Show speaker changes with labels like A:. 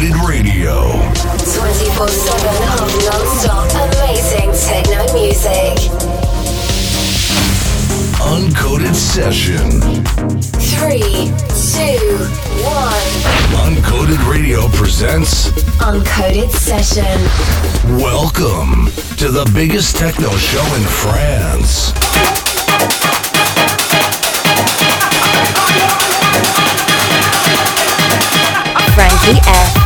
A: Uncoded Radio.
B: 24 7 non stop amazing techno music.
A: Uncoded Session.
B: 3, 2, 1.
A: Uncoded Radio presents
B: Uncoded Session.
A: Welcome to the biggest techno show in France.
B: Frankie F.